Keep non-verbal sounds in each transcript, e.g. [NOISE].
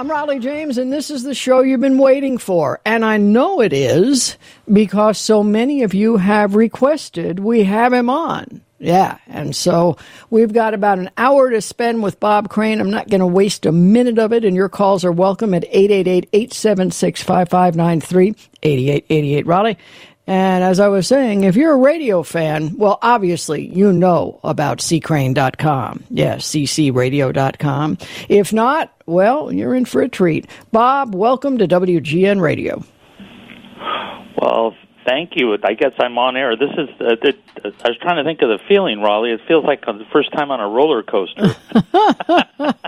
I'm Rollye James, and this is the show you've been waiting for. And I know it is because so many of you have requested we have him on. Yeah, and so we've got about an hour to spend with Bob Crane. I'm not going to waste a minute of it, and your calls are welcome at 888-876-5593, 8888 Rollye. And as I was saying, if you're a radio fan, well, obviously you know about ccrane.com. Yes, ccradio.com. If not, well, you're in for a treat. Bob, welcome to WGN Radio. Well, thank you. I guess I'm on air. This is. Uh, it, I was trying to think of the feeling, Rollye. It feels like the first time on a roller coaster. [LAUGHS]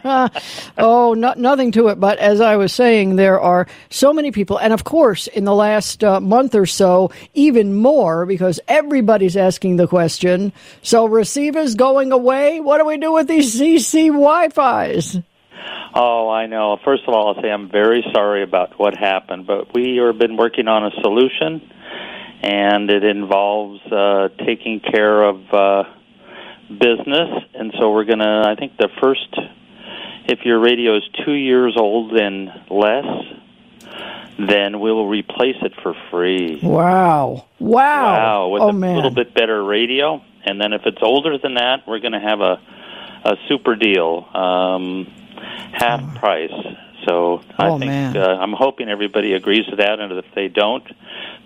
[LAUGHS] oh, no, nothing to it. But as I was saying, there are so many people, and of course, in the last uh, month or so, even more because everybody's asking the question. So, receivers going away. What do we do with these CC Wi-Fi's? Oh, I know. First of all, I'll say I'm very sorry about what happened, but we have been working on a solution and it involves uh, taking care of uh, business. And so we're going to, I think the first, if your radio is two years old and less, then we will replace it for free. Wow. Wow. Wow. With oh, a man. little bit better radio. And then if it's older than that, we're going to have a, a super deal, um, half price. So I Oh, think. Uh, I'm hoping everybody agrees to that, and if they don't,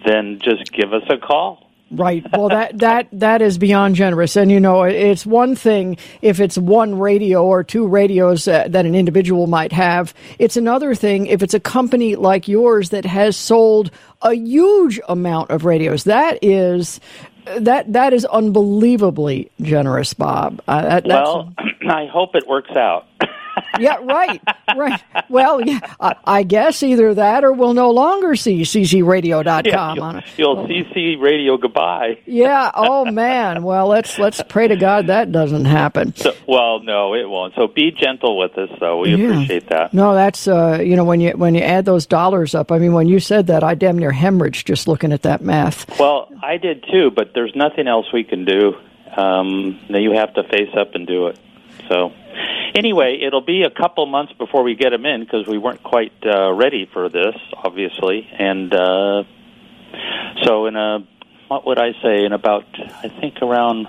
then just give us a call. Right. [LAUGHS] Well, that that that is beyond generous, and you know, it's one thing if it's one radio or two radios uh, that an individual might have. It's another thing if it's a company like yours that has sold a huge amount of radios. That is. That that is unbelievably generous, Bob. Uh, that, Well, [CLEARS THROAT] I hope it works out. Yeah, right, right. Well, yeah, I, I guess either that or we'll no longer see ccradio.com Yeah, on it. you'll, you'll CC radio goodbye. Yeah. Oh man. Well, let's let's pray to God that doesn't happen. So, well, no, it won't. So be gentle with us, though. We Yeah. appreciate that. No, that's uh, you know when you when you add those dollars up. I mean, when you said that, I damn near hemorrhaged just looking at that math. Well, I did too, but there's nothing else we can do. Um, now you have to face up and do it. So, anyway, it'll be a couple months before we get them in because we weren't quite uh, ready for this, obviously. And uh, so, in a what would I say? In about I think around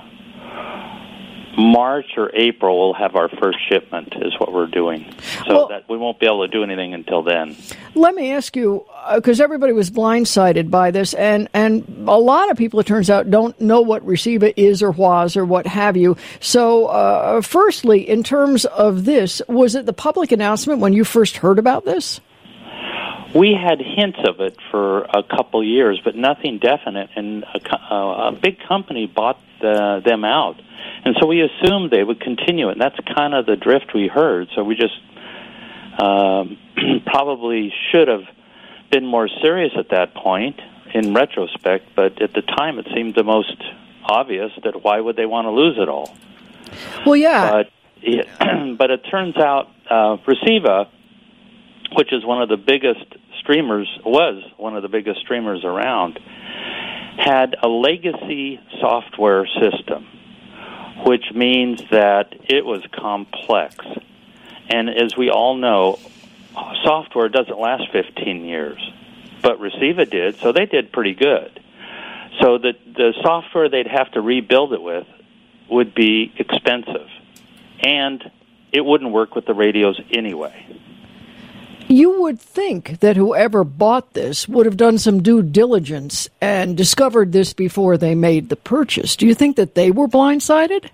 March or April, we'll have our first shipment. Is what we're doing. So Well- that we won't be able to do anything until then. Let me ask you, because everybody was blindsided by this, and and a lot of people, it turns out, don't know what Reciva is or was or what have you. So, uh, firstly, in terms of this, was it the public announcement when you first heard about this? We had hints of it for a couple years, but nothing definite. And a, uh, a big company bought the, them out, and so we assumed they would continue it. And that's kind of the drift we heard. So we just um, [CLEARS THROAT] probably should have been more serious at that point in retrospect. But at the time, it seemed the most obvious that why would they want to lose it all? Well, yeah. But it, [CLEARS THROAT] but it turns out uh, Reciva, which is one of the biggest streamers, was one of the biggest streamers around, had a legacy software system, which means that it was complex. And as we all know, software doesn't last 15 years, but Reciva did, so they did pretty good. So the the software they'd have to rebuild it with would be expensive, and it wouldn't work with the radios anyway. You would think that whoever bought this would have done some due diligence and discovered this before they made the purchase. Do you think that they were blindsided?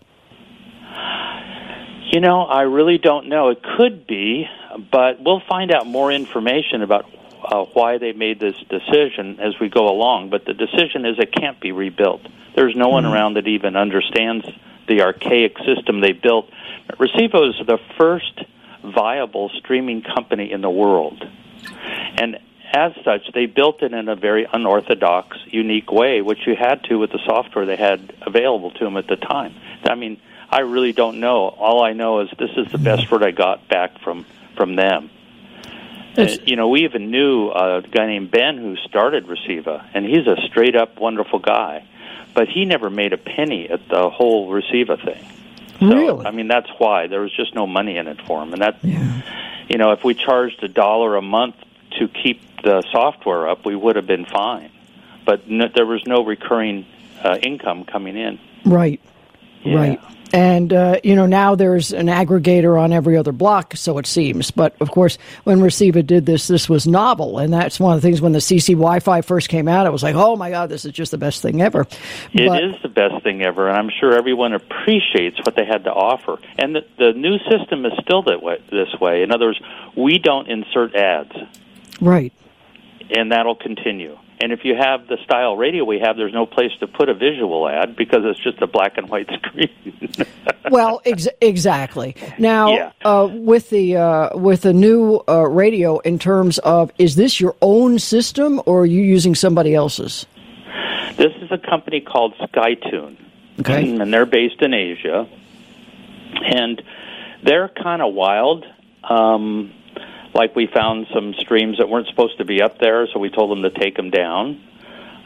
You know, I really don't know. It could be, but we'll find out more information about uh, why they made this decision as we go along. But the decision is it can't be rebuilt. There's no one around that even understands the archaic system they built. Reciva is the first viable streaming company in the world. And as such, they built it in a very unorthodox, unique way, which you had to with the software they had available to them at the time. I mean, I really don't know. All I know is this is the mm-hmm. best word I got back from from them. You know, we even knew a guy named Ben who started Reciva, and he's a straight up wonderful guy, but he never made a penny at the whole Reciva thing. So, Really? I mean, that's why there was just no money in it for him, and that, Yeah. you know, if we charged a dollar a month to keep the software up, we would have been fine. But no, there was no recurring uh, income coming in. Right. Yeah. Right. And, uh, you know, now there's an aggregator on every other block, so it seems. But, of course, when Reciva did this, this was novel. And that's one of the things when the CC Wi Fi first came out, it was like, oh my God, this is just the best thing ever. It But- is the best thing ever, and I'm sure everyone appreciates what they had to offer. And the, the new system is still that way, this way. In other words, we don't insert ads, Right. and that'll continue. And if you have the style radio we have, there's no place to put a visual ad because it's just a black and white [LAUGHS] screen. well, ex- exactly. Now, Yeah. uh, with the uh, with the new uh, radio, in terms of, is this your own system or are you using somebody else's? this is a company called SkyTune. Okay. and they're based in Asia, and they're kind of wild. Um, like we found some streams that weren't supposed to be up there, so we told them to take them down,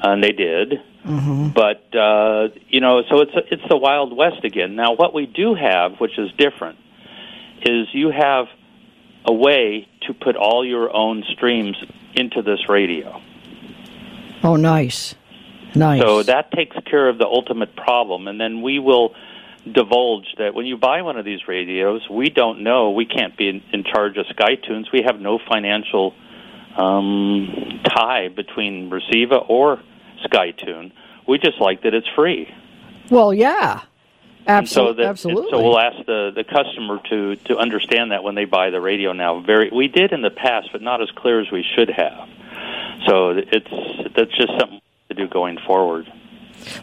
and they did. Mm-hmm. But uh, you know, so it's it's the Wild West again. Now, what we do have, which is different, is you have a way to put all your own streams into this radio. Oh, nice. Nice. So that takes care of the ultimate problem, and then we will divulge that when you buy one of these radios, we don't know. We can't be in, in charge of SkyTunes. We have no financial um, tie between Reciva or SkyTune. We just like that it's free. well, yeah. And so that, absolutely. So we'll ask the, the customer to, to understand that when they buy the radio now. Very, we did in the past, but not as clear as we should have. So it's that's just something to do going forward.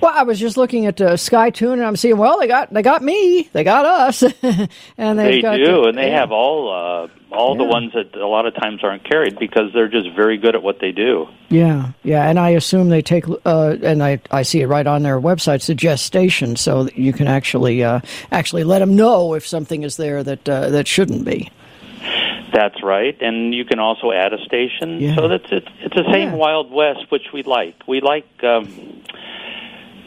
Well, I was just looking at uh, SkyTune, and I'm seeing. Well, they got they got me, they got us, [LAUGHS] and they've got do, the- and they yeah. have all uh, all the ones that a lot of times aren't carried because they're just very good at what they do. Yeah, yeah, and I assume they take, uh, and I, I see it right on their website, suggest station, so that you can actually uh, actually let them know if something is there that uh, that shouldn't be. That's right, and you can also add a station. Yeah. So that's it's it's the same Yeah. Wild West, which we like. We like, um,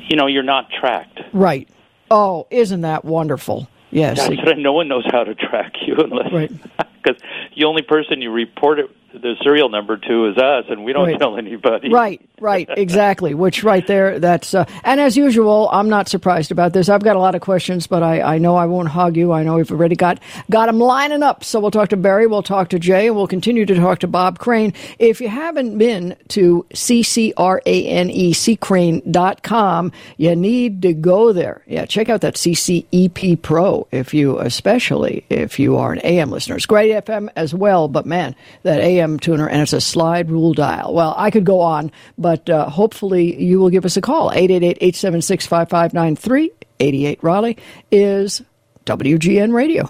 you know, you're not tracked. Right. Oh, isn't that wonderful? Yes. That's right. No one knows how to track you unless Right. [LAUGHS] because the only person you report it the serial number to is us, and we don't Right. tell anybody. Right, right, exactly. Which right there, that's uh, and as usual, I'm not surprised about this. I've got a lot of questions, but I, I know I won't hog you. I know we've already got got them lining up. So we'll talk to Barry, we'll talk to Jay, and we'll continue to talk to Bob Crane. If you haven't been to ccrane ccrane.com, you need to go there. Yeah, check out that CCEP Pro if you, especially if you are an AM listener. It's great FM as well, but man, that AM tuner and it's a slide rule dial. Well, I could go on, but uh, hopefully you will give us a call. 888-876-5593. 88 Rollye is WGN Radio.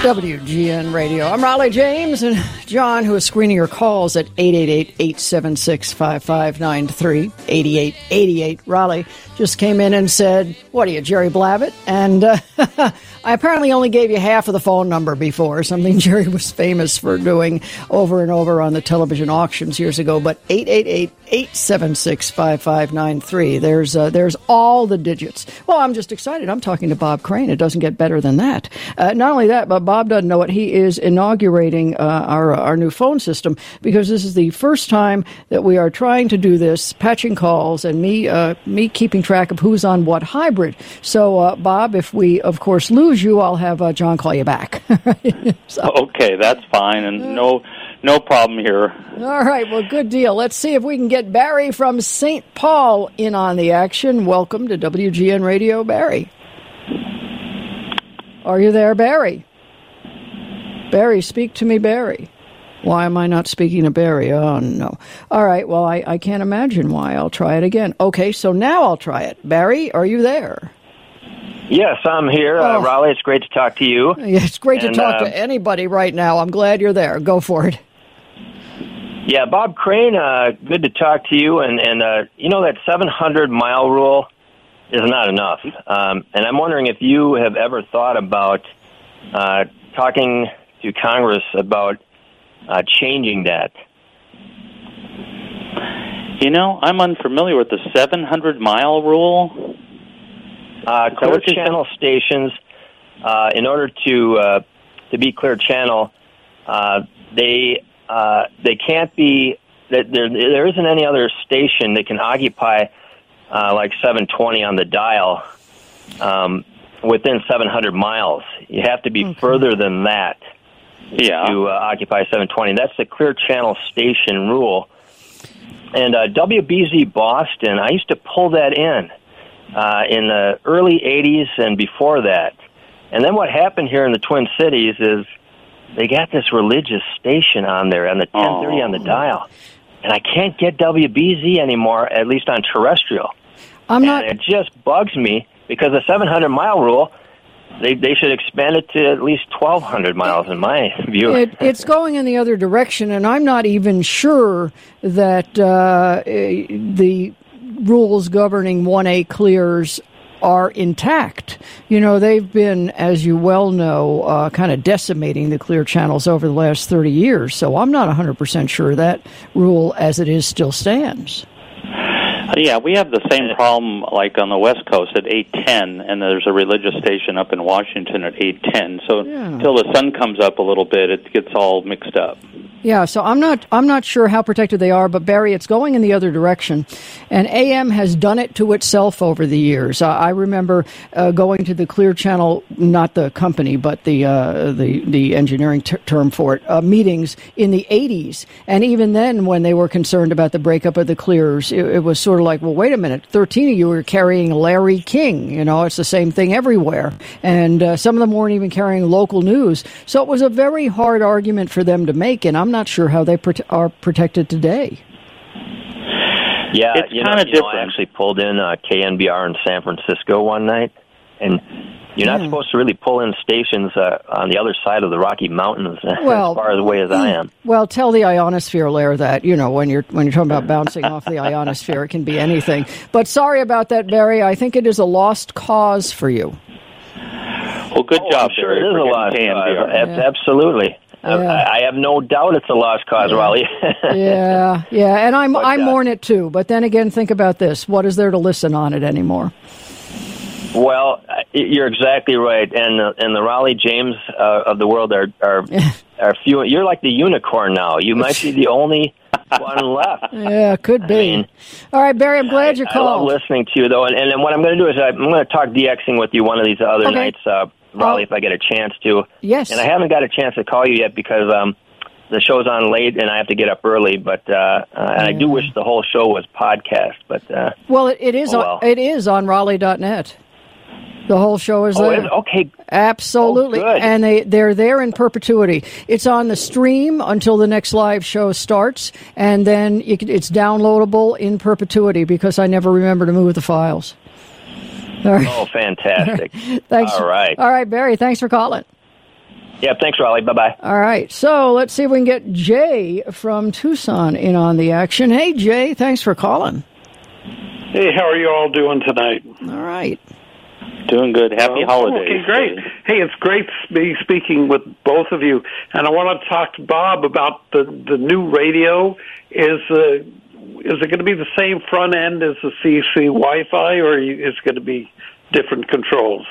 WGN Radio. I'm Rollye James and John, who is screening your calls at 888-876-5593. 8888 Rollye just came in and said, what are you, Jerry Blavat? And uh, [LAUGHS] I apparently only gave you half of the phone number before, something [LAUGHS] Jerry was famous for doing over and over on the television auctions years ago. But 888-876-5593. There's, uh, there's all the digits. Well, I'm just excited. I'm talking to Bob Crane. It doesn't get better than that. Uh, not only that, but Bob doesn't know it. He is inaugurating uh, our, our new phone system because this is the first time that we are trying to do this, patching calls and me, uh, me keeping track of who's on what hybrid. So, uh, Bob, if we, of course, lose you, I'll have uh, John call you back. [LAUGHS] so, Okay, that's fine, and no no problem here. all right, well, good deal. Let's see if we can get Barry from St. Paul in on the action. Welcome to WGN Radio, Barry. Are you there, Barry? Barry, speak to me, Barry. Why am I not speaking to Barry? Oh, no. All right, well, I, I can't imagine why. I'll try it again. Okay, so now I'll try it. Barry, are you there? Yes, I'm here, uh, Oh. Rollye. It's great to talk to you. Yeah, It's great And, to talk uh, to anybody right now. I'm glad you're there. Go for it. Yeah, Bob Crane. Uh, good to talk to you. And and uh, you know that 700 mile rule is not enough. Um, and I'm wondering if you have ever thought about uh, talking to Congress about uh, changing that. You know, I'm unfamiliar with the 700 mile rule. Uh, clear channel stations, uh, in order to uh, to be clear channel, uh, they uh, they can't be that there there isn't any other station that can occupy uh, like 720 on the dial um, within 700 miles. You have to be okay. further than that yeah. to uh, occupy 720. That's the Clear Channel Station rule. And uh, WBZ Boston, I used to pull that in uh, in the early 80s and before that. And then what happened here in the Twin Cities is they got this religious station on there on the 1030 oh. on the dial. And I can't get WBZ anymore, at least on terrestrial. I'm not. And it just bugs me because the 700 mile rule they they should expand it to at least 1,200 miles, in my [LAUGHS] view. It, it's going in the other direction, and I'm not even sure that uh, the rules governing 1A clears are intact. You know, they've been, as you well know, uh, kind of decimating the clear channels over the last 30 years. So I'm not 100% sure that rule as it is still stands. Yeah, we have the same problem like on the West Coast at 810, and there's a religious station up in Washington at 810. So yeah. until the sun comes up a little bit, it gets all mixed up. Yeah, so I'm not I'm not sure how protected they are, but Barry, it's going in the other direction, and AM has done it to itself over the years. Uh, I remember uh, going to the Clear Channel, not the company, but the uh, the the engineering ter- term for it, uh, meetings in the 80s, and even then, when they were concerned about the breakup of the Clears, it, it was sort of like, well, wait a minute, 13 of you are carrying Larry King. You know, it's the same thing everywhere, and uh, some of them weren't even carrying local news. So it was a very hard argument for them to make, and I'm I'm not sure how they prote- are protected today. Yeah, it's kind of different. know, I actually pulled in uh, KNBR in San Francisco one night, and you're not supposed to really pull in stations uh, on the other side of the Rocky Mountains [LAUGHS] well, as far away as I am. Well, tell the ionosphere layer that you know when you're when you're talking about bouncing off the ionosphere, it can be anything. But sorry about that, Barry. I think it is a lost cause for you. Well, good oh, job, I'm sure Barry, it is a lost cause. Yeah. Absolutely. Yeah. I, I, have no doubt it's a lost cause, yeah. Rollye. [LAUGHS] yeah, yeah, and I'm but, I uh, mourn it too. But then again, think about this: what is there to listen on it anymore? Well, you're exactly right, and uh, and the Rollye James uh, of the world are are [LAUGHS] are few. You're like the unicorn now. You might be the only one left. [LAUGHS] Yeah, could be. I mean, All right, Barry. I'm glad you called. I love listening to you though, and, and what I'm going to do is I'm going to talk DXing with you one of these other okay. nights. Uh, Rollye, oh. if I get a chance to. Yes. And I haven't got a chance to call you yet because um, the show's on late and I have to get up early. But uh, uh, and I do wish the whole show was podcast. But uh, well, it, it is. Oh, well. On, it is on Rollye.net. The whole show is oh, there. okay. Absolutely. Oh, and they, they're there in perpetuity. It's on the stream until the next live show starts, and then it's downloadable in perpetuity because I never remember to move the files. Oh, fantastic. [LAUGHS] thanks. All right. All right, Barry, thanks for calling. Yeah, thanks, Rollye. Bye bye. All right. So let's see if we can get Jay from Tucson in on the action. Hey, Jay, thanks for calling. Hey, how are you all doing tonight? All right. Doing good. Happy holidays. Okay, great. Hey, it's great to be speaking with both of you. And I want to talk to Bob about the, the new radio. Is uh, is it going to be the same front end as the CC Wi-Fi, or is it going to be different controls?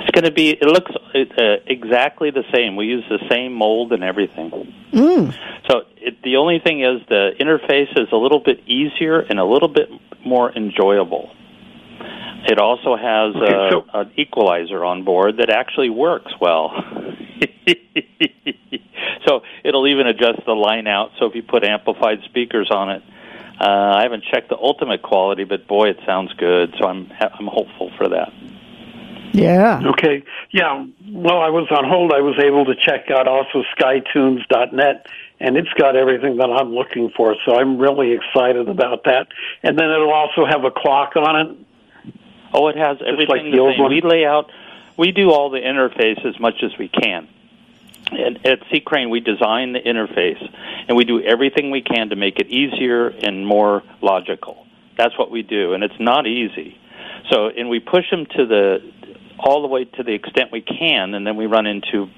It's going to be. It looks uh, exactly the same. We use the same mold and everything. Mm. So it, the only thing is the interface is a little bit easier and a little bit more enjoyable. It also has okay, uh, so- an equalizer on board that actually works well. [LAUGHS] so it'll even adjust the line out. So if you put amplified speakers on it, uh, I haven't checked the ultimate quality, but boy, it sounds good. So I'm I'm hopeful for that. Yeah. Okay. Yeah. Well, I was on hold. I was able to check out also skytunes.net, and it's got everything that I'm looking for. So I'm really excited about that. And then it'll also have a clock on it. Oh, it has everything. Like the old one. We lay out. We do all the interface as much as we can. And at C. Crane, we design the interface, and we do everything we can to make it easier and more logical. That's what we do, and it's not easy. So, and we push them to the all the way to the extent we can, and then we run into,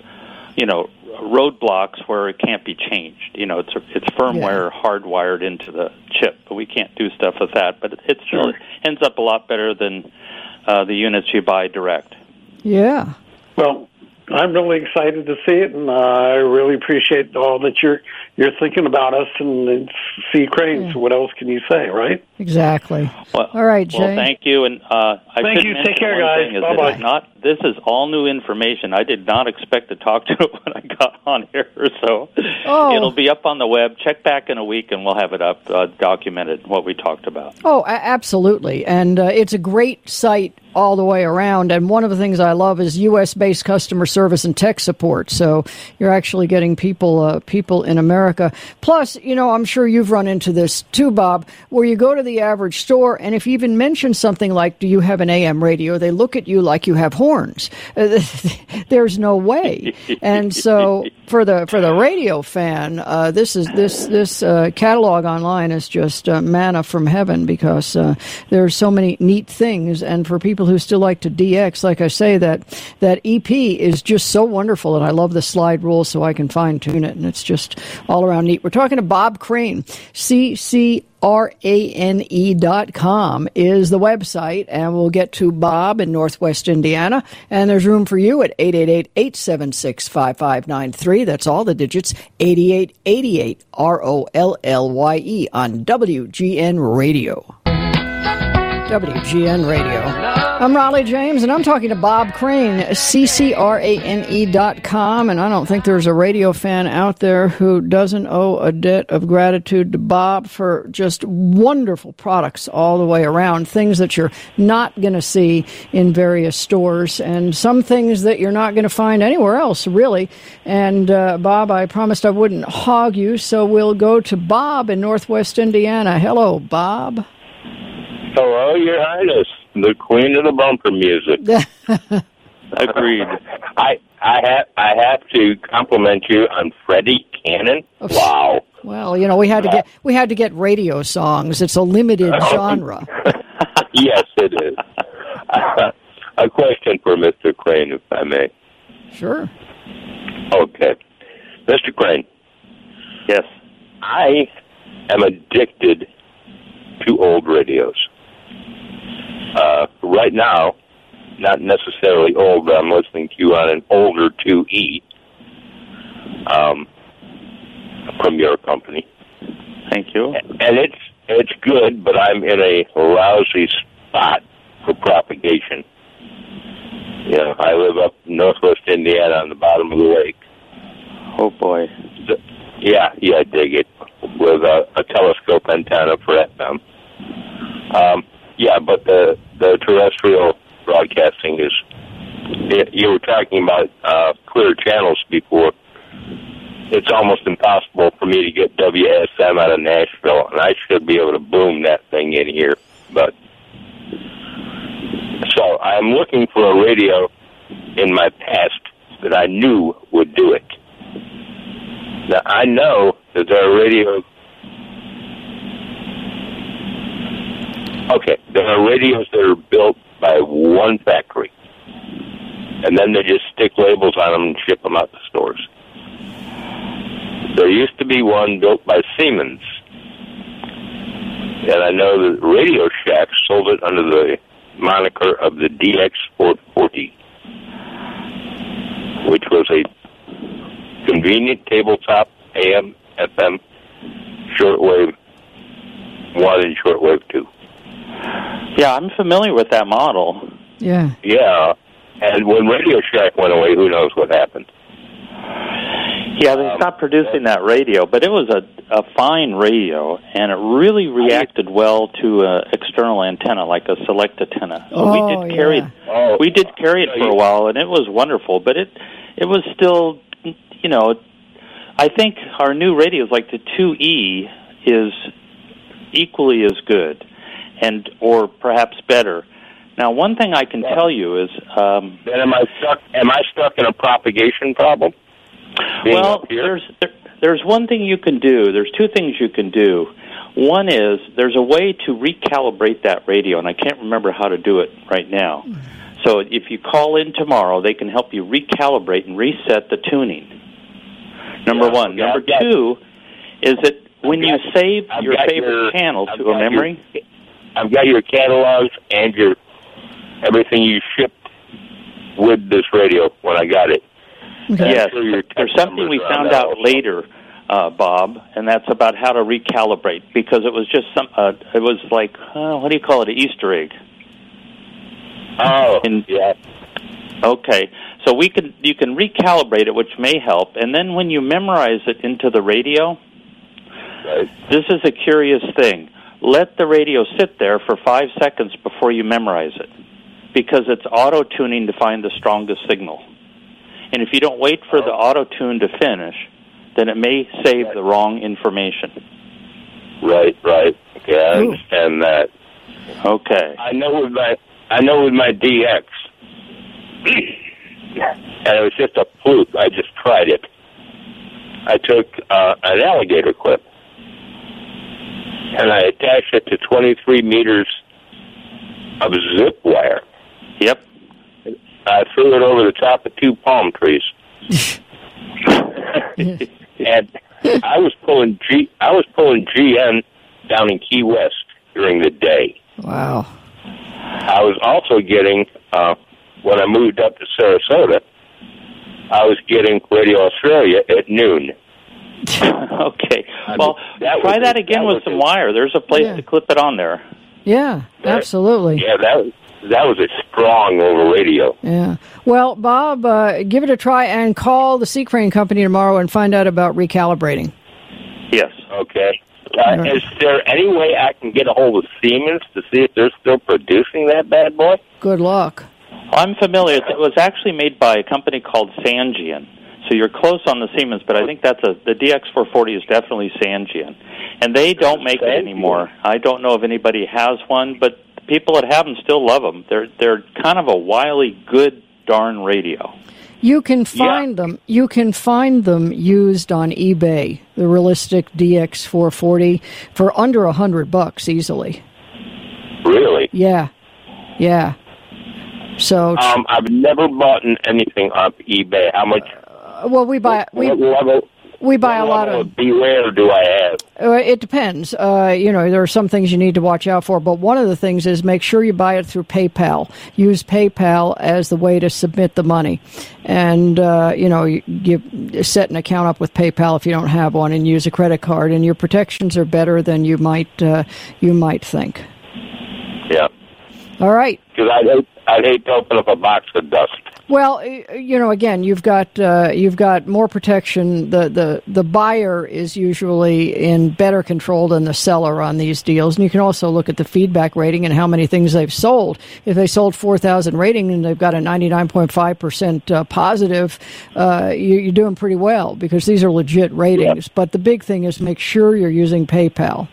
you know, roadblocks where it can't be changed. You know, it's it's firmware yeah. hardwired into the chip, but we can't do stuff with that. But it still sure. ends up a lot better than uh, the units you buy direct. Yeah. Well, I'm really excited to see it, and uh, I really appreciate all that you're you're thinking about us and, and see cranes. Yeah. What else can you say, right? Exactly. Well, all right, Jay. Well, thank you, and uh, I thank you. Take care, guys. Bye bye. Not this is all new information. I did not expect to talk to [LAUGHS] it when I got on here, so oh. it'll be up on the web. Check back in a week, and we'll have it up uh, documented what we talked about. Oh, absolutely, and uh, it's a great site all the way around. And one of the things I love is U.S. based customer service and tech support. So you're actually getting people uh, people in America. Plus, you know, I'm sure you've run into this too, Bob, where you go to the average store, and if you even mention something like, "Do you have an AM radio?" they look at you like you have horns. [LAUGHS] There's no way. And so for the for the radio fan, uh, this is this this uh, catalog online is just uh, manna from heaven because uh, there's so many neat things, and for people who still like to DX, like I say, that that EP is just so wonderful, and I love the slide rule so I can fine tune it, and it's just all around neat. We're talking to Bob Crane, CC R-A-N-E dot com is the website, and we'll get to Bob in Northwest Indiana, and there's room for you at 888-876-5593. That's all the digits, 8888 R-O-L-L-Y-E on WGN Radio. WGN Radio. I'm Rollye James, and I'm talking to Bob Crane, CCRANE dot com, and I don't think there's a radio fan out there who doesn't owe a debt of gratitude to Bob for just wonderful products all the way around, things that you're not going to see in various stores, and some things that you're not going to find anywhere else, really. And uh, Bob, I promised I wouldn't hog you, so we'll go to Bob in Northwest Indiana. Hello, Bob. Hello, Your Highness, the Queen of the bumper music. [LAUGHS] Agreed. I I have I have to compliment you on Freddie Cannon. Wow. Well, you know, we had to get we had to get radio songs. It's a limited [LAUGHS] genre. yes, it is. Uh, [LAUGHS] a question for Mr. Crane, if I may. Sure. Okay, Mr. Crane. Yes. I am addicted to old radios. Uh, right now, not necessarily old, but I'm listening to you on an older 2E um, from your company. Thank you. And it's it's good, but I'm in a lousy spot for propagation. You know, I live up northwest Indiana on the bottom of the lake. Oh boy. So, yeah, yeah, I dig it with a, a telescope antenna for FM. Um, yeah, but the the terrestrial broadcasting is. You were talking about uh, clear channels before. It's almost impossible for me to get WSM out of Nashville, and I should be able to boom that thing in here. But so I'm looking for a radio in my past that I knew would do it. Now I know that there are radios Okay, there are radios that are built by one factory, and then they just stick labels on them and ship them out to stores. There used to be one built by Siemens, and I know that Radio Shack sold it under the moniker of the DX440, which was a convenient tabletop AM, FM, shortwave one and shortwave two. Yeah, I'm familiar with that model. Yeah. Yeah. And when Radio Shack went away, who knows what happened? Yeah, they um, stopped producing that radio, but it was a a fine radio, and it really reacted well to an external antenna, like a select antenna. Oh, we did carry yeah. oh, we did carry it for a while, and it was wonderful. But it it was still, you know, I think our new radios, like the two E, is equally as good and or perhaps better. Now, one thing I can yeah. tell you is, um, then am I stuck? Am I stuck in a propagation problem? Well, there's there, there's one thing you can do. There's two things you can do. One is there's a way to recalibrate that radio, and I can't remember how to do it right now. So if you call in tomorrow, they can help you recalibrate and reset the tuning. Number yeah, one. Number two is that when you save your favorite your, channel to a memory. Your, I've got your catalogs and your everything you shipped with this radio when I got it. Okay. Yes, there's something we found out also. later, uh, Bob, and that's about how to recalibrate because it was just some. Uh, it was like uh, what do you call it? An Easter egg. Oh, In, yeah. Okay, so we can you can recalibrate it, which may help, and then when you memorize it into the radio, right. this is a curious thing. Let the radio sit there for five seconds before you memorize it, because it's auto tuning to find the strongest signal. And if you don't wait for the auto tune to finish, then it may save the wrong information. Right, right. Okay, I understand that. Okay. I know with my I know with my DX, [COUGHS] and it was just a fluke. I just tried it. I took uh, an alligator clip and I attached it to 23 meters of zip wire. Yep. I threw it over the top of two palm trees. [LAUGHS] and I was pulling G I was pulling GN down in Key West during the day. Wow. I was also getting uh when I moved up to Sarasota, I was getting Radio Australia at noon. [LAUGHS] okay. Well, that try that again that with some wire. There's a place yeah. to clip it on there. Yeah, absolutely. Yeah, that was that was a strong over radio. Yeah. Well, Bob, uh, give it a try and call the C. Crane Company tomorrow and find out about recalibrating. Yes. Okay. Uh, right. Is there any way I can get a hold of Siemens to see if they're still producing that bad boy? Good luck. I'm familiar. It was actually made by a company called Sangean. So you're close on the Siemens, but I think that's a the DX440 is definitely Sangean, and they don't make it anymore. I don't know if anybody has one, but people that have them still love them. They're they're kind of a wily, good darn radio. You can find yeah. them. You can find them used on eBay. The Realistic DX440 for under a hundred bucks easily. Really? Yeah, yeah. So um, I've never bought anything off eBay. How much? Well, we buy we level, we buy a lot of. Beware, do I have? Uh, it depends. Uh, you know, there are some things you need to watch out for, but one of the things is make sure you buy it through PayPal. Use PayPal as the way to submit the money, and uh, you know, you, you set an account up with PayPal if you don't have one, and use a credit card, and your protections are better than you might uh, you might think. Yeah. All right. Because hate, I'd hate to open up a box of dust. Well, you know, again, you've got uh, you've got more protection. The, the the buyer is usually in better control than the seller on these deals, and you can also look at the feedback rating and how many things they've sold. If they sold four thousand rating and they've got a ninety nine point five percent uh, positive, uh, you, are doing pretty well because these are legit ratings. But the big thing is make sure you're using PayPal.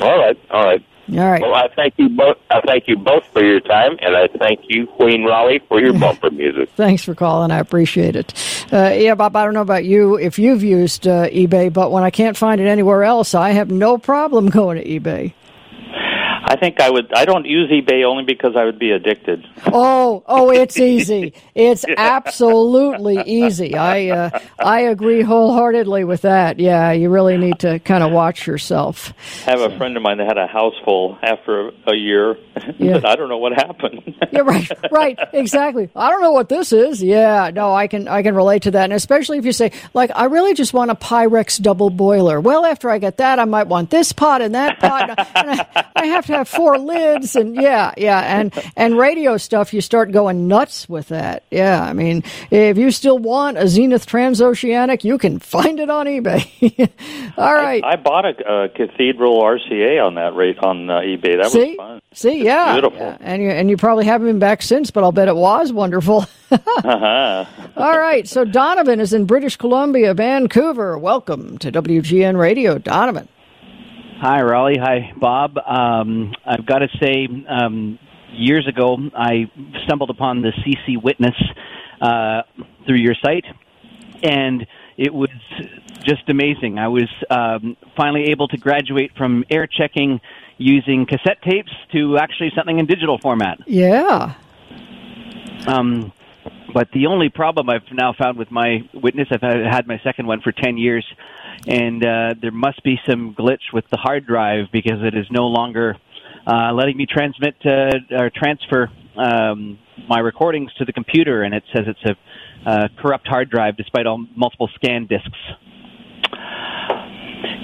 All right, all right. All right. Well, I thank you both. I thank you both for your time, and I thank you, Queen Rollye, for your [LAUGHS] bumper music. Thanks for calling. I appreciate it. Uh, yeah, Bob. I don't know about you if you've used uh, eBay, but when I can't find it anywhere else, I have no problem [LAUGHS] going to eBay. I think I would. I don't use eBay only because I would be addicted. [LAUGHS] Oh, oh, it's [LAUGHS] easy. It's absolutely easy. I uh, I agree wholeheartedly with that. Yeah, you really need to kind of watch yourself. I have a friend of mine that had a house full after a year. [LAUGHS] Yeah. I don't know what happened. yeah, right, right, exactly. I don't know what this is. Yeah, no, I can I can relate to that, and especially if you say like, I really just want a Pyrex double boiler. Well, after I get that, I might want this pot and that pot, and I, I have to have four lids and yeah, yeah, and and radio stuff. You start going nuts with that. Yeah, I mean, if you still want a Zenith Transoceanic, you can find it on eBay. [LAUGHS] All right. I, I bought a, a, Cathedral RCA on that rate on uh, eBay. That See? was fun. See, yeah, beautiful. Yeah. And you and you probably haven't been back since, but I'll bet it was wonderful. [LAUGHS] uh-huh. All right. So Donovan is in British Columbia, Vancouver. Welcome to WGN Radio, Donovan. Hi, Rollye. Hi, Bob. Um, I've got to say, um, years ago, I stumbled upon the CC Witness uh, through your site, and it was just amazing. I was um, finally able to graduate from air checking using cassette tapes to actually something in digital format. Yeah. Um, but the only problem I've now found with my witness, I've had my second one for 10 years, and uh, there must be some glitch with the hard drive because it is no longer uh, letting me transmit uh, or transfer um, my recordings to the computer, and it says it's a uh, corrupt hard drive despite all multiple scan disks?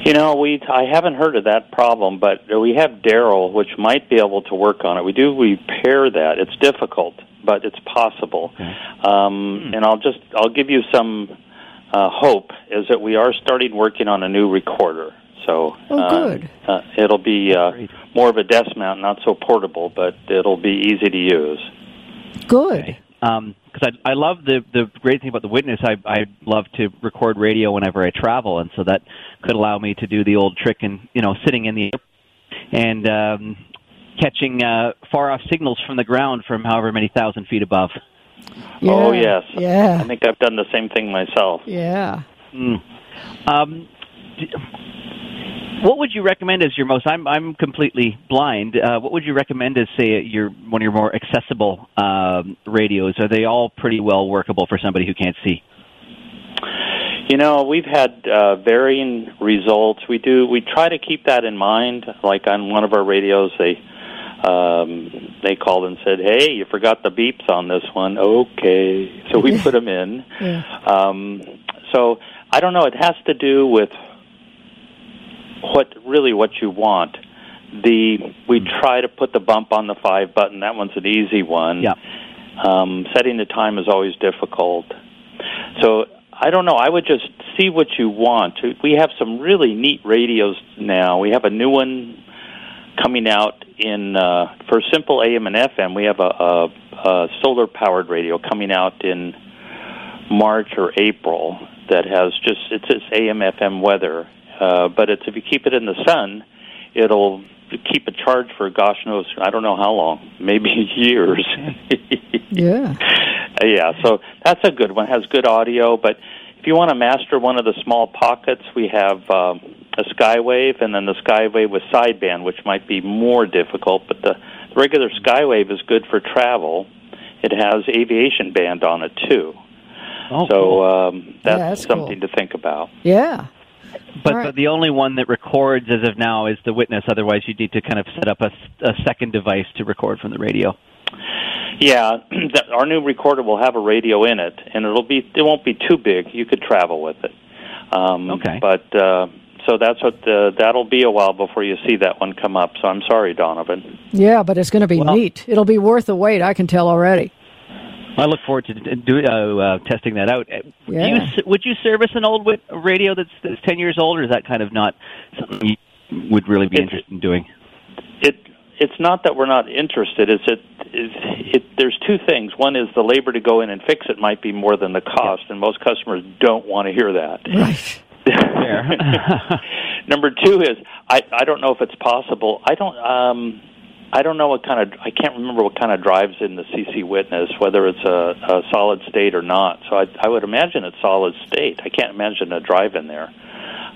You know, we I haven't heard of that problem, but we have Daryl, which might be able to work on it. We do repair that. It's difficult, but it's possible. Okay. Um, Hmm. And I'll just I'll give you some uh, hope is that we are starting working on a new recorder. So Oh, uh, good. Uh, it'll be uh, more of a desk mount, not so portable, but it'll be easy to use. Good. because I I love the the great thing about the witness. I I love to record radio whenever I travel, and so that could allow me to do the old trick and you know sitting in the air and um, catching uh, far off signals from the ground from however many thousand feet above. Yeah. Oh yes, yeah. I think I've done the same thing myself. Yeah. Mm. Um, d- what would you recommend as your most? I'm I'm completely blind. Uh, what would you recommend as say your one of your more accessible um, radios? Are they all pretty well workable for somebody who can't see? You know, we've had uh, varying results. We do. We try to keep that in mind. Like on one of our radios, they um, they called and said, "Hey, you forgot the beeps on this one." Okay, so we put them in. Yeah. Um, so I don't know. It has to do with what really what you want. The we try to put the bump on the five button. That one's an easy one. Yeah. Um, setting the time is always difficult. So I don't know. I would just see what you want. We have some really neat radios now. We have a new one coming out in uh, for simple AM and FM. We have a, a, a solar powered radio coming out in March or April that has just it's just AM FM weather. Uh, but it's if you keep it in the sun, it'll keep a charge for gosh knows I don't know how long, maybe [LAUGHS] years. [LAUGHS] Yeah. Uh, yeah, so that's a good one. Has good audio, but if you want to master one of the small pockets, we have um, a Skywave, and then the Skywave with sideband, which might be more difficult. But the, the regular Skywave is good for travel. It has aviation band on it too, Oh, so cool. um, that's, that's cool. something to think about. Yeah. but all right. the, the only one that records as of now is the witness. Otherwise, you need to kind of set up a, a second device to record from the radio. Yeah, [CLEARS THROAT] that- our new recorder will have a radio in it, and it'll be it won't be too big. You could travel with it. Um, Okay. But uh, so that's what the, that'll be a while before you see that one come up. So I'm sorry, Donovan. Yeah, but it's going to be Well- neat. It'll be worth the wait. I can tell already. I look forward to d- do, uh, uh, testing that out. Uh, do Yeah. you, would you service an old wit- radio that's, that's ten years old, or is that kind of not something you would really be It's- interested in doing? It it's not that we're not interested. It's it, it, it there's two things. One is the labor to go in and fix it might be more than the cost, and most customers don't want to hear that. Right. [LAUGHS] [LAUGHS] Number two is I I don't know if it's possible. I don't um I don't know what kind of I can't remember what kind of drives in the CC Witness whether it's a, a solid state or not. So I I would imagine it's solid state. I can't imagine a drive in there.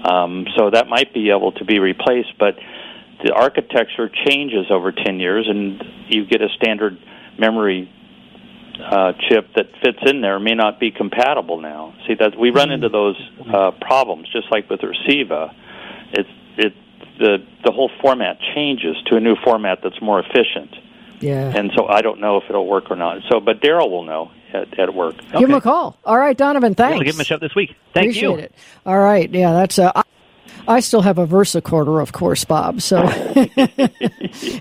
Um, so that might be able to be replaced, but the architecture changes over 10 years, and you get a standard memory uh, chip that fits in there may not be compatible now. See that we run into those uh, problems just like with Reciva. It's it the the whole format changes to a new format that's more efficient, Yeah. and so I don't know if it'll work or not. So, but Daryl will know at, at work. Give him a call. All right, Donovan. Thanks. We'll give him a shout this week. Thank Appreciate you. it. All right. Yeah, that's. Uh, I, still have a Versacorder, of course, Bob. So, [LAUGHS]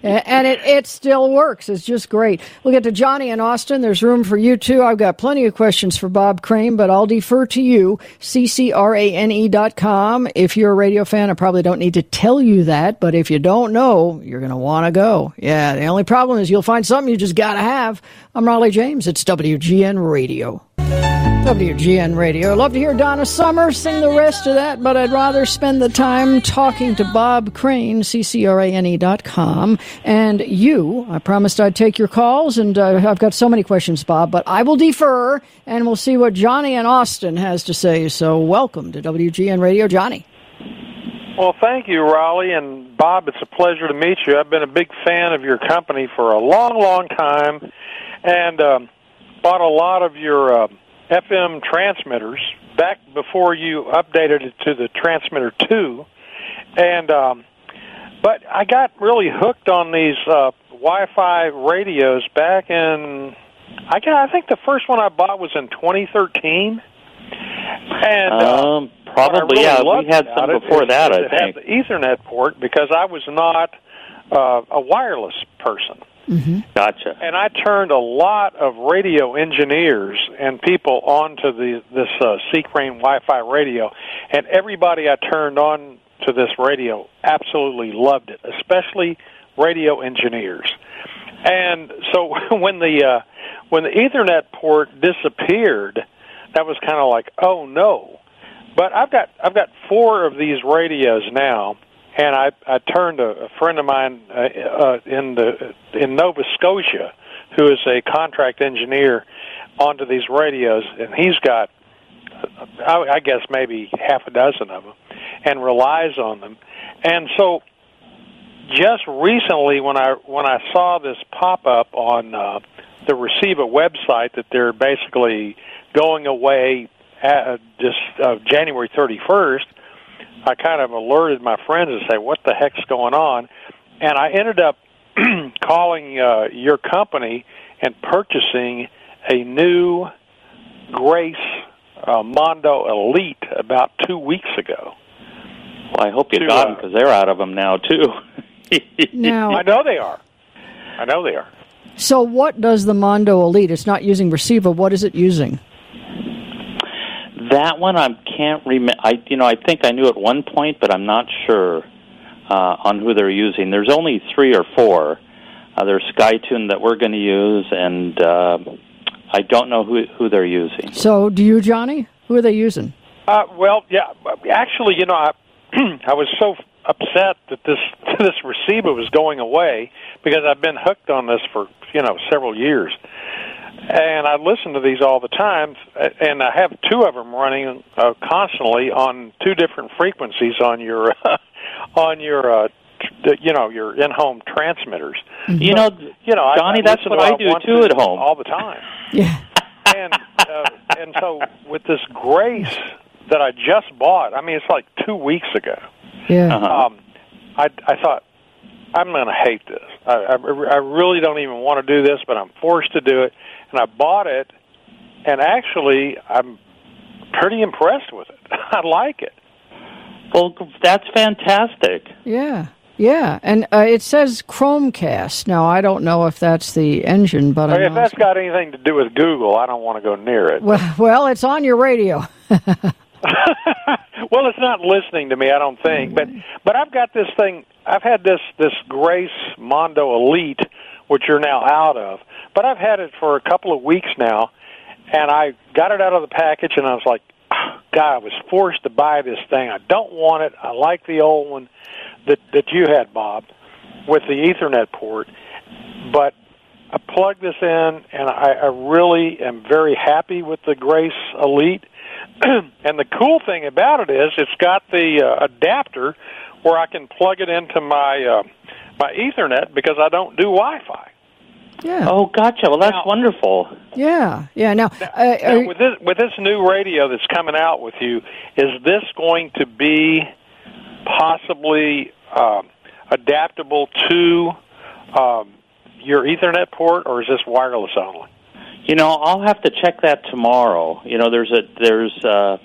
and it it still works. It's just great. We'll get to Johnny in Austin. There's room for you too. I've got plenty of questions for Bob Crane, but I'll defer to you. CCRANE E dot com. If you're a radio fan, I probably don't need to tell you that, but if you don't know, you're going to want to go. Yeah. The only problem is you'll find something you just got to have. I'm Rollye James. It's WGN Radio. WGN Radio. I'd love to hear Donna Summer sing the rest of that, but I'd rather spend the time talking to Bob Crane, CCRANE.com. And you, I promised I'd take your calls, and uh, I've got so many questions, Bob, but I will defer, and we'll see what Johnny in Austin has to say. So welcome to WGN Radio, Johnny. Well, thank you, Rollye. And Bob, it's a pleasure to meet you. I've been a big fan of your company for a long, long time and um, bought a lot of your uh, FM transmitters back before you updated it to the transmitter 2. And, um, but I got really hooked on these uh, Wi Fi radios back in I can, I think the first one I bought was in 2013. And uh, um, probably really yeah. We had some before is that. it I had think. the Ethernet port because I was not uh, a wireless person. Gotcha. and I turned a lot of radio engineers and people onto the this uh, C. Crane Wi-Fi radio, and everybody I turned on to this radio absolutely loved it, especially radio engineers. And so [LAUGHS] when the uh, when the Ethernet port disappeared, that was kind of like, oh no. But I've got I've got four of these radios now, and I I turned a, a friend of mine uh, uh, in the in Nova Scotia, who is a contract engineer, onto these radios, and he's got I, I guess maybe half a dozen of them, and relies on them, and so just recently when I when I saw this pop up on uh, the Reciva website that they're basically going away at just uh, January 31st, I kind of alerted my friends and say, "What the heck's going on?" And I ended up [CLEARS THROAT] calling uh, your company and purchasing a new Grace uh, Mondo Elite about two weeks ago. Well, I hope you to, got uh, them because they're out of them now too. [LAUGHS] Now, I know they are. I know they are. so what does the Mondo Elite? It's not using Reciva. What is it using? That one I can't remember. I you know I think I knew at one point, but I'm not sure uh, on who they're using. There's only three or four. Uh, there's SkyTune that we're going to use, and uh, I don't know who who they're using. So, do you, Johnny? Who are they using? Uh, well, yeah. Actually, you know, I, [CLEARS THROAT] I was so upset that this [LAUGHS] this Reciva was going away because I've been hooked on this for you know several years, and I listen to these all the time, and I have two of them running uh, constantly on two different frequencies on your [LAUGHS] on your uh, tr- you know your in-home transmitters. You know, You know, I- Johnny, I that's what I do too at home. all the time [LAUGHS] Yeah. and uh, and so with this Grace that I just bought, I mean it's like two weeks ago. Yeah. Uh-huh. Um, I I thought I'm going to hate this. I, I I really don't even want to do this, but I'm forced to do it, and I bought it, and actually I'm pretty impressed with it. [LAUGHS] I like it. Well, that's fantastic. Yeah. Yeah. And uh, it says Chromecast. Now, I don't know if that's the engine, but I if that's got anything to do with Google, I don't want to go near it. well, [LAUGHS] well, it's on your radio. [LAUGHS] well, it's not listening to me, I don't think. But but I've got this thing. I've had this this Grace Mondo Elite, which you're now out of. But I've had it for a couple of weeks now, and I got it out of the package, and I was like, God, I was forced to buy this thing. I don't want it. I like the old one that that you had, Bob, with the Ethernet port. But I plugged this in, and I, I really am very happy with the Grace Elite. [CLEARS THROAT] and the cool thing about it is it's got the uh, adapter where I can plug it into my uh, my Ethernet because I don't do Wi-Fi. Yeah. Oh, gotcha. Well, that's Now- wonderful. Yeah. Yeah. Now, uh, Now, are- with this with this new radio that's coming out with you, is this going to be possibly um, adaptable to um, your Ethernet port, or is this wireless only? You know, I'll have to check that tomorrow. You know, there's a there's uh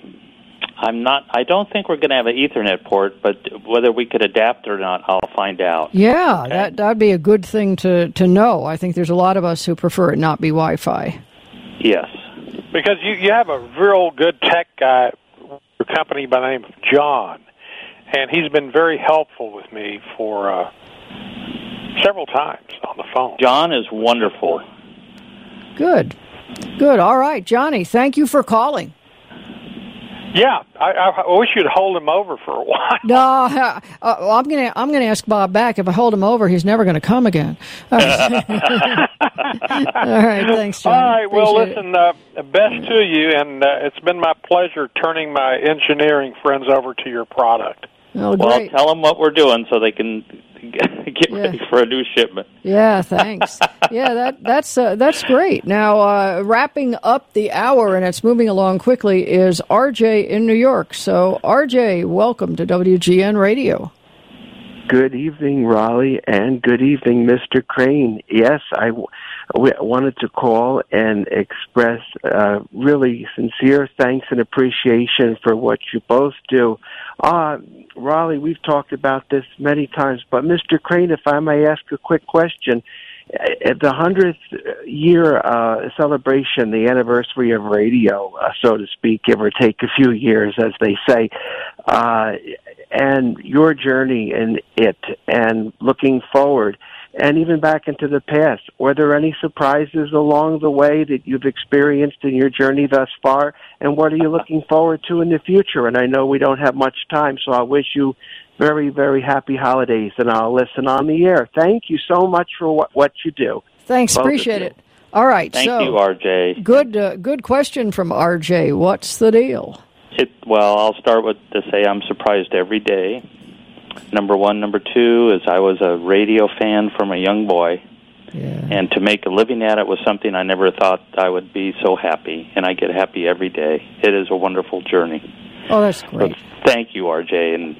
I'm not I don't think we're going to have an ethernet port, but whether we could adapt or not, I'll find out. yeah, that that'd be a good thing to to know. I think there's a lot of us who prefer it not be Wi-Fi. Yes. Because you you have a real good tech guy, your company by the name of John, and he's been very helpful with me for uh, several times on the phone. John is wonderful. Good. Good. All right, Johnny. Thank you for calling. Yeah, I, I wish you'd hold him over for a [LAUGHS] while. No, uh, uh, I'm gonna I'm gonna ask Bob back. If I hold him over, he's never gonna come again. [LAUGHS] All right, All right thanks, Johnny. All right. Well, Appreciate it. listen. Uh, best to you, and uh, it's been my pleasure turning my engineering friends over to your product. Oh, Well, tell them what we're doing so they can [LAUGHS] get Yeah. ready for a new shipment. Yeah, thanks. [LAUGHS] yeah, that that's uh, that's great. Now, uh, wrapping up the hour, and it's moving along quickly, is RJ in New York. So, RJ, welcome to WGN Radio. Good evening, Rollye, and good evening, Mr. Crane. Yes, I w- we wanted to call and express uh, really sincere thanks and appreciation for what you both do. Uh, Rollye, we've talked about this many times, but Mr. Crane, if I may ask a quick question. At the hundredth year uh, celebration, the anniversary of radio, uh, so to speak, give or take a few years, as they say, uh, and your journey in it, and looking forward, and even back into the past. Were there any surprises along the way that you've experienced in your journey thus far? And what are you looking forward to in the future? And I know we don't have much time, so I wish you very, very happy holidays, and I'll listen on the air. Thank you so much for what, what you do. Thanks, Both appreciate it. All right, Thank so you, RJ. good, uh, good question from RJ. What's the deal? It, well, I'll start with to say I'm surprised every day. Number one, number two is I was a radio fan from a young boy, Yeah. and to make a living at it was something I never thought I would be so happy, and I get happy every day. It is a wonderful journey. Oh, that's So great. thank you, RJ, and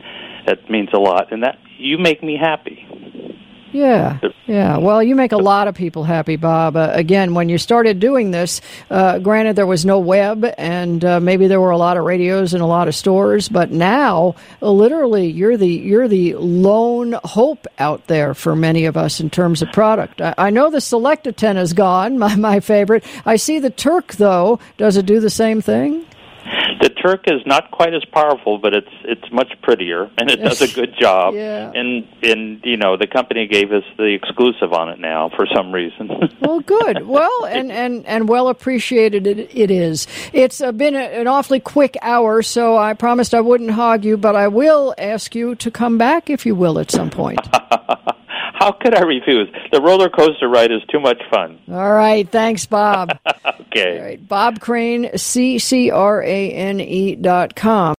that means a lot. And that you make me happy. Yeah, yeah. Well, you make a lot of people happy, Bob. Uh, again, when you started doing this, uh, granted there was no web, and uh, maybe there were a lot of radios and a lot of stores, but now, uh, literally, you're the you're the lone hope out there for many of us in terms of product. I, I know the Select-A-Tenna is gone, [LAUGHS] my my favorite. I see the Terk though. Does it do the same thing? The Terk is not quite as powerful, but it's it's much prettier, and it does a good [LAUGHS] job. Yeah. And and you know the company gave us the exclusive on it now for some reason. [LAUGHS] Well, good. Well, and, and, and well appreciated it, it is. It's uh, been a, an awfully quick hour, so I promised I wouldn't hog you, but I will ask you to come back, if you will, at some point. [LAUGHS] How could I refuse? The roller coaster ride is too much fun. All right. Thanks, Bob. [LAUGHS] Okay. All right. Bob Crane, C C R A N E dot com.